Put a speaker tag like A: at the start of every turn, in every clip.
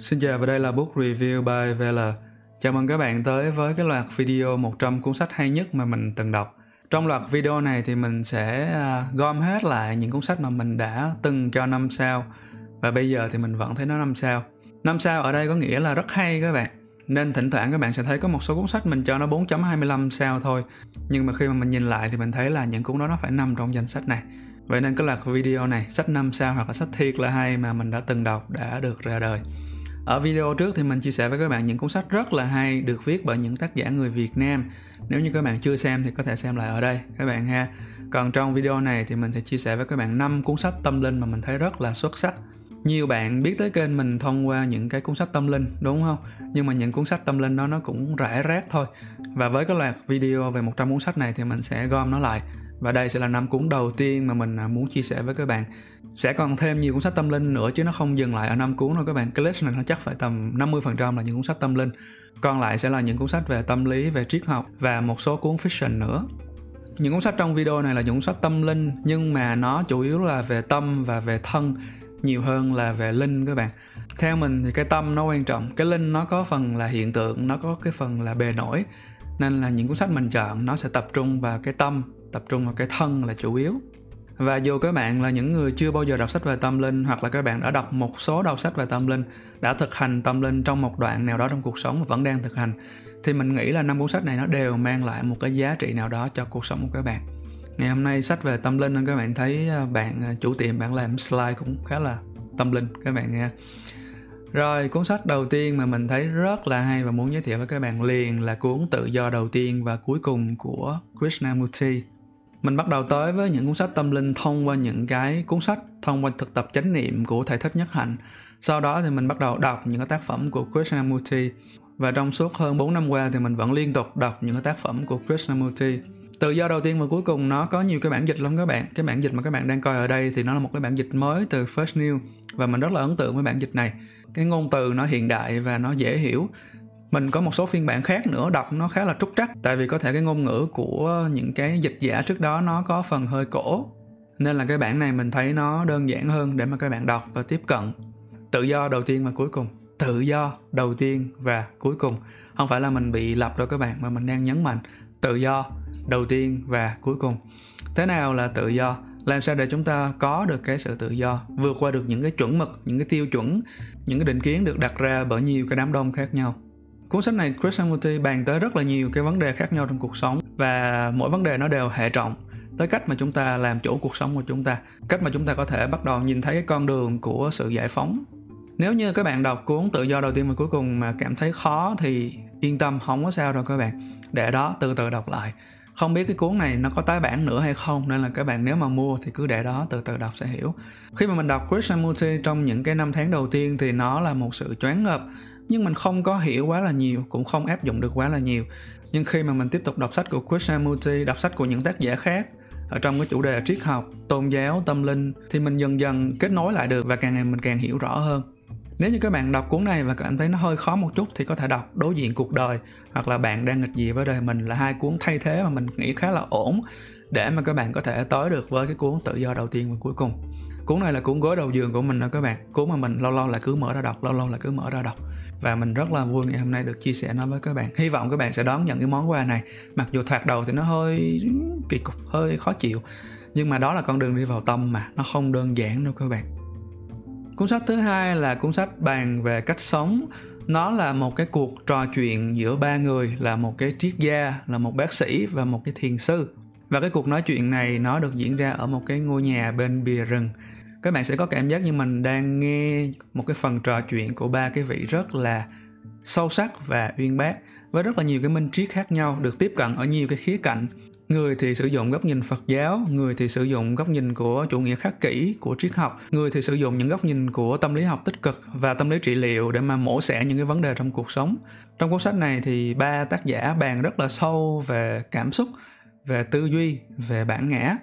A: Xin chào và đây là Book Review by VL. Chào mừng các bạn tới với cái loạt video 100 cuốn sách hay nhất mà mình từng đọc. Trong loạt video này thì mình sẽ à, gom hết lại những cuốn sách mà mình đã từng cho 5 sao và bây giờ thì mình vẫn thấy nó 5 sao. 5 sao ở đây có nghĩa là rất hay các bạn. Nên thỉnh thoảng các bạn sẽ thấy có một số cuốn sách mình cho nó 4.25 sao thôi. Nhưng mà khi mà mình nhìn lại thì mình thấy là những cuốn đó nó phải nằm trong danh sách này. Vậy nên cái loạt video này, sách 5 sao hoặc là sách thiệt là hay mà mình đã từng đọc đã được ra đời. Ở video trước thì mình chia sẻ với các bạn những cuốn sách rất là hay được viết bởi những tác giả người Việt Nam. Nếu như các bạn chưa xem thì có thể xem lại ở đây, các bạn ha. Còn trong video này thì mình sẽ chia sẻ với các bạn 5 cuốn sách tâm linh mà mình thấy rất là xuất sắc. Nhiều bạn biết tới kênh mình thông qua những cái cuốn sách tâm linh, đúng không? Nhưng mà những cuốn sách tâm linh đó nó cũng rải rác thôi. Và với cái loạt video về 100 cuốn sách này thì mình sẽ gom nó lại và đây sẽ là năm cuốn đầu tiên mà mình à, muốn chia sẻ với các bạn. Sẽ còn thêm nhiều cuốn sách tâm linh nữa chứ nó không dừng lại ở năm cuốn đâu các bạn. Cái list này nó chắc phải tầm 50% là những cuốn sách tâm linh. Còn lại sẽ là những cuốn sách về tâm lý, về triết học và một số cuốn fiction nữa. Những cuốn sách trong video này là những cuốn sách tâm linh, nhưng mà nó chủ yếu là về tâm và về thân, nhiều hơn là về linh các bạn. Theo mình thì cái tâm nó quan trọng, cái linh nó có phần là hiện tượng, nó có cái phần là bề nổi. Nên là những cuốn sách mình chọn nó sẽ tập trung vào cái tâm tập trung vào cái thân là chủ yếu. Và dù các bạn là những người chưa bao giờ đọc sách về tâm linh hoặc là các bạn đã đọc một số đầu sách về tâm linh, đã thực hành tâm linh trong một đoạn nào đó trong cuộc sống và vẫn đang thực hành, thì mình nghĩ là năm cuốn sách này nó đều mang lại một cái giá trị nào đó cho cuộc sống của các bạn. Ngày hôm nay sách về tâm linh nên các bạn thấy à, bạn à, chủ tiệm bạn làm slide cũng khá là tâm linh, các bạn nghe. Rồi, cuốn sách đầu tiên mà mình thấy rất là hay và muốn giới thiệu với các bạn liền là cuốn tự do đầu tiên và cuối cùng của Krishnamurti mình bắt đầu tới với những cuốn sách tâm linh thông qua những cái cuốn sách, thông qua thực tập chánh niệm của thầy thích nhất hạnh. Sau đó thì mình bắt đầu đọc những cái tác phẩm của Krishnamurti. Và trong suốt hơn 4 năm qua thì mình vẫn liên tục đọc những cái tác phẩm của Krishnamurti. Tự do đầu tiên và cuối cùng, nó có nhiều cái bản dịch lắm các bạn. Cái bản dịch mà các bạn đang coi ở đây thì nó là một cái bản dịch mới từ First New và mình rất là ấn tượng với bản dịch này. Cái ngôn từ nó hiện đại và nó dễ hiểu mình có một số phiên bản khác nữa, đọc nó khá là trúc trắc, tại vì có thể cái ngôn ngữ của những cái dịch giả trước đó nó có phần hơi cổ. Nên là cái bản này mình thấy nó đơn giản hơn để mà các bạn đọc và tiếp cận. Tự do đầu tiên và cuối cùng. Tự do đầu tiên và cuối cùng. Không phải là mình bị lập đâu các bạn, mà mình đang nhấn mạnh tự do đầu tiên và cuối cùng. Thế nào là tự do? Làm sao để chúng ta có được cái sự tự do? Vượt qua được những cái chuẩn mực, những cái tiêu chuẩn, những cái định kiến được đặt ra bởi nhiều cái đám đông khác nhau cuốn sách này Krishnamurti bàn tới rất là nhiều cái vấn đề khác nhau trong cuộc sống và mỗi vấn đề nó đều hệ trọng tới cách mà chúng ta làm chủ cuộc sống của chúng ta, cách mà chúng ta có thể bắt đầu nhìn thấy cái con đường của sự giải phóng. Nếu như các bạn đọc cuốn tự do đầu tiên và cuối cùng mà cảm thấy khó thì yên tâm, không có sao đâu các bạn. Để đó, từ từ đọc lại. Không biết cái cuốn này nó có tái bản nữa hay không, nên là các bạn nếu mà mua thì cứ để đó, từ từ đọc sẽ hiểu. Khi mà mình đọc Krishnamurti trong những cái năm tháng đầu tiên thì nó là một sự choáng ngợp nhưng mình không có hiểu quá là nhiều, cũng không áp dụng được quá là nhiều. Nhưng khi mà mình tiếp tục đọc sách của Krishnamurti đọc sách của những tác giả khác, ở trong cái chủ đề triết học, tôn giáo, tâm linh, thì mình dần dần kết nối lại được và càng ngày mình càng hiểu rõ hơn. Nếu như các bạn đọc cuốn này và cảm thấy nó hơi khó một chút thì có thể đọc đối diện cuộc đời, hoặc là bạn đang nghịch gì với đời mình là hai cuốn thay thế mà mình nghĩ khá là ổn để mà các bạn có thể tới được với cái cuốn tự do đầu tiên và cuối cùng cuốn này là cuốn gối đầu giường của mình đó các bạn. Cuốn mà mình lâu lâu là cứ mở ra đọc lâu lâu là cứ mở ra đọc. Và mình rất là vui ngày hôm nay được chia sẻ nó với các bạn. Hy vọng các bạn sẽ đón nhận cái món quà này. Mặc dù thoạt đầu thì nó hơi kỳ cục, hơi khó chịu, nhưng mà đó là con đường đi vào tâm mà, nó không đơn giản đâu các bạn. Cuốn sách thứ hai là cuốn sách bàn về cách sống. Nó là một cái cuộc trò chuyện giữa ba người, là một cái triết gia, là một bác sĩ và một cái thiền sư. Và cái cuộc nói chuyện này nó được diễn ra ở một cái ngôi nhà bên bìa rừng các bạn sẽ có cảm giác như mình đang nghe một cái phần trò chuyện của ba cái vị rất là sâu sắc và uyên bác, với rất là nhiều cái minh triết khác nhau, được tiếp cận ở nhiều cái khía cạnh. Người thì sử dụng góc nhìn phật giáo, người thì sử dụng góc nhìn của chủ nghĩa khắc kỷ, của triết học, người thì sử dụng những góc nhìn của tâm lý học tích cực và tâm lý trị liệu để mà mổ xẻ những cái vấn đề trong cuộc sống. Trong cuốn sách này thì ba tác giả bàn rất là sâu về cảm xúc, về tư duy, về bản ngã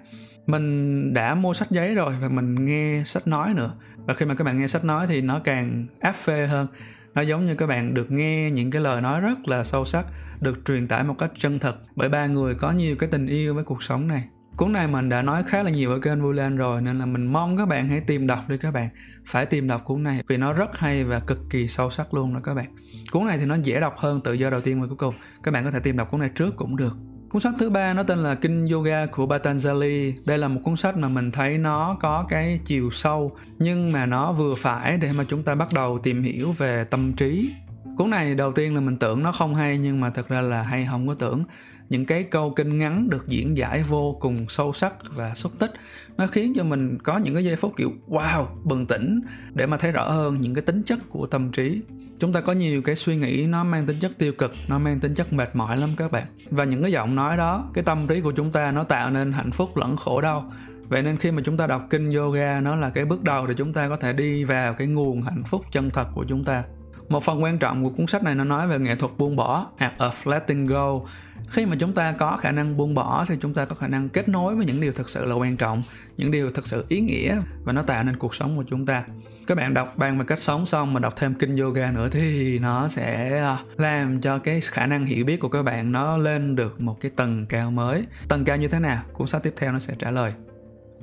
A: mình đã mua sách giấy rồi và mình nghe sách nói nữa. Và khi mà các bạn nghe sách nói thì nó càng áp phê hơn. Nó giống như các bạn được nghe những cái lời nói rất là sâu sắc, được truyền tải một cách chân thật bởi ba người có nhiều cái tình yêu với cuộc sống này. Cuốn này mình đã nói khá là nhiều ở kênh vui lên rồi nên là mình mong các bạn hãy tìm đọc đi các bạn. Phải tìm đọc cuốn này vì nó rất hay và cực kỳ sâu sắc luôn đó các bạn. Cuốn này thì nó dễ đọc hơn tự do đầu tiên và cuối cùng. Các bạn có thể tìm đọc cuốn này trước cũng được. Cuốn sách thứ ba nó tên là Kinh Yoga của Patanjali. Đây là một cuốn sách mà mình thấy nó có cái chiều sâu, nhưng mà nó vừa phải để mà chúng ta bắt đầu tìm hiểu về tâm trí. Cuốn này đầu tiên là mình tưởng nó không hay, nhưng mà thật ra là hay không có tưởng những cái câu kinh ngắn được diễn giải vô cùng sâu sắc và xúc tích nó khiến cho mình có những cái giây phút kiểu, wow, bừng tỉnh để mà thấy rõ hơn những cái tính chất của tâm trí chúng ta có nhiều cái suy nghĩ nó mang tính chất tiêu cực, nó mang tính chất mệt mỏi lắm các bạn. Và những cái giọng nói đó, cái tâm trí của chúng ta nó tạo nên hạnh phúc lẫn khổ đau. Vậy nên khi mà chúng ta đọc kinh yoga, nó là cái bước đầu để chúng ta có thể đi vào cái nguồn hạnh phúc chân thật của chúng ta một phần quan trọng của cuốn sách này nó nói về nghệ thuật buông bỏ at of letting go. Khi mà chúng ta có khả năng buông bỏ thì chúng ta có khả năng kết nối với những điều thực sự là quan trọng, những điều thực sự ý nghĩa và nó tạo nên cuộc sống của chúng ta. Các bạn đọc ban về cách sống xong mà đọc thêm kinh yoga nữa thì nó sẽ à, làm cho cái khả năng hiểu biết của các bạn nó lên được một cái tầng cao mới. Tầng cao như thế nào? Cuốn sách tiếp theo nó sẽ trả lời.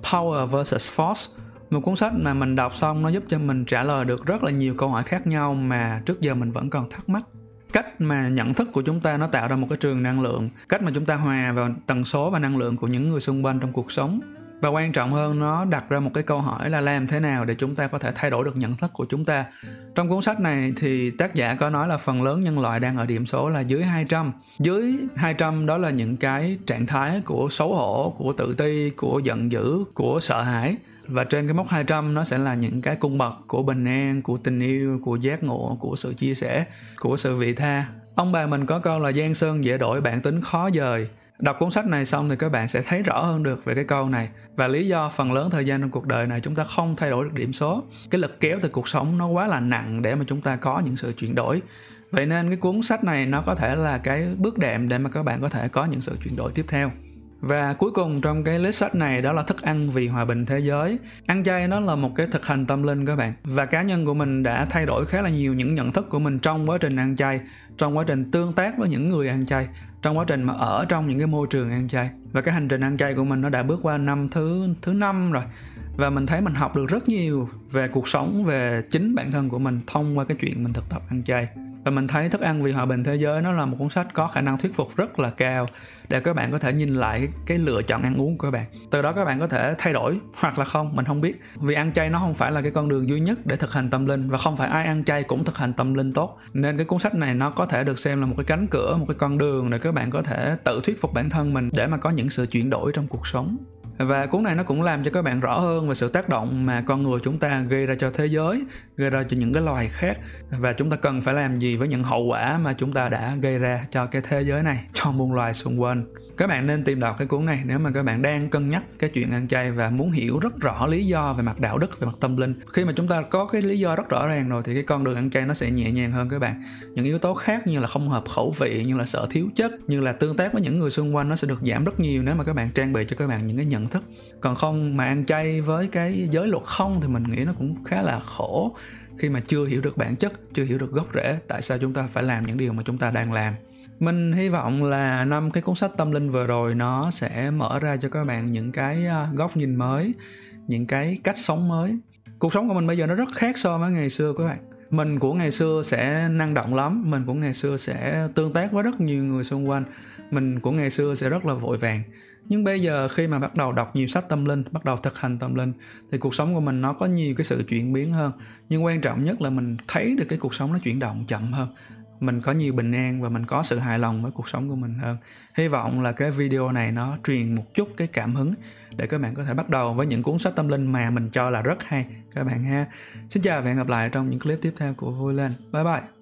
A: Power versus force một cuốn sách mà mình đọc xong nó giúp cho mình trả lời được rất là nhiều câu hỏi khác nhau mà trước giờ mình vẫn còn thắc mắc. Cách mà nhận thức của chúng ta nó tạo ra một cái trường năng lượng, cách mà chúng ta hòa vào tần số và năng lượng của những người xung quanh trong cuộc sống. Và quan trọng hơn, nó đặt ra một cái câu hỏi là làm thế nào để chúng ta có thể thay đổi được nhận thức của chúng ta. Trong cuốn sách này thì tác giả có nói là phần lớn nhân loại đang ở điểm số là dưới 200 dưới 200 đó là những cái trạng thái của xấu hổ, của tự ti, của giận dữ, của sợ hãi và trên cái mốc 200 nó sẽ là những cái cung bậc của bình an, của tình yêu, của giác ngộ, của sự chia sẻ, của sự vị tha. Ông bà mình có câu là Giang Sơn dễ đổi bản tính khó dời. Đọc cuốn sách này xong thì các bạn sẽ thấy rõ hơn được về cái câu này và lý do phần lớn thời gian trong cuộc đời này chúng ta không thay đổi được điểm số. Cái lực kéo từ cuộc sống nó quá là nặng để mà chúng ta có những sự chuyển đổi. Vậy nên cái cuốn sách này nó có thể là cái bước đệm để mà các bạn có thể có những sự chuyển đổi tiếp theo. Và cuối cùng trong cái list sách này đó là thức ăn vì hòa bình thế giới. Ăn chay nó là một cái thực hành tâm linh các bạn. Và cá nhân của mình đã thay đổi khá là nhiều những nhận thức của mình trong quá trình ăn chay, trong quá trình tương tác với những người ăn chay, trong quá trình mà ở trong những cái môi trường ăn chay. Và cái hành trình ăn chay của mình nó đã bước qua năm thứ thứ năm rồi. Và mình thấy mình học được rất nhiều về cuộc sống, về chính bản thân của mình thông qua cái chuyện mình thực tập ăn chay và mình thấy thức ăn vì hòa bình thế giới nó là một cuốn sách có khả năng thuyết phục rất là cao để các bạn có thể nhìn lại cái lựa chọn ăn uống của các bạn. Từ đó các bạn có thể thay đổi hoặc là không, mình không biết. Vì ăn chay nó không phải là cái con đường duy nhất để thực hành tâm linh và không phải ai ăn chay cũng thực hành tâm linh tốt. Nên cái cuốn sách này nó có thể được xem là một cái cánh cửa, một cái con đường để các bạn có thể tự thuyết phục bản thân mình để mà có những sự chuyển đổi trong cuộc sống và cuốn này nó cũng làm cho các bạn rõ hơn về sự tác động mà con người chúng ta gây ra cho thế giới, gây ra cho những cái loài khác. Và chúng ta cần phải làm gì với những hậu quả mà chúng ta đã gây ra cho cái thế giới này, cho muôn loài xung quanh. Các bạn nên tìm đọc cái cuốn này nếu mà các bạn đang cân nhắc cái chuyện ăn chay và muốn hiểu rất rõ lý do về mặt đạo đức, về mặt tâm linh. Khi mà chúng ta có cái lý do rất rõ ràng rồi thì cái con đường ăn chay nó sẽ nhẹ nhàng hơn các bạn. Những yếu tố khác như là không hợp khẩu vị, như là sợ thiếu chất, như là tương tác với những người xung quanh nó sẽ được giảm rất nhiều nếu mà các bạn trang bị cho các bạn những cái nhận nhận thức. Còn không mà ăn chay với cái giới luật không thì mình nghĩ nó cũng khá là khổ. Khi mà chưa hiểu được bản chất, chưa hiểu được gốc rễ, tại sao chúng ta phải làm những điều mà chúng ta đang làm? Mình hy vọng là năm cái cuốn sách tâm linh vừa rồi nó sẽ mở ra cho các bạn những cái à, góc nhìn mới, những cái cách sống mới. Cuộc sống của mình bây giờ nó rất khác so với ngày xưa các bạn mình của ngày xưa sẽ năng động lắm, mình của ngày xưa sẽ tương tác với rất nhiều người xung quanh. Mình của ngày xưa sẽ rất là vội vàng. Nhưng bây giờ khi mà bắt đầu đọc nhiều sách tâm linh, bắt đầu thực hành tâm linh, thì cuộc sống của mình nó có nhiều cái sự chuyển biến hơn. Nhưng quan trọng nhất là mình thấy được cái cuộc sống nó chuyển động chậm hơn mình có nhiều bình an và mình có sự hài lòng với cuộc sống của mình hơn. Hy vọng là cái video này nó truyền một chút cái cảm hứng để các bạn có thể bắt đầu với những cuốn sách tâm linh mà mình cho là rất hay, các bạn ha. Xin chào và hẹn gặp lại trong những clip tiếp theo của vui lên. Bye bye.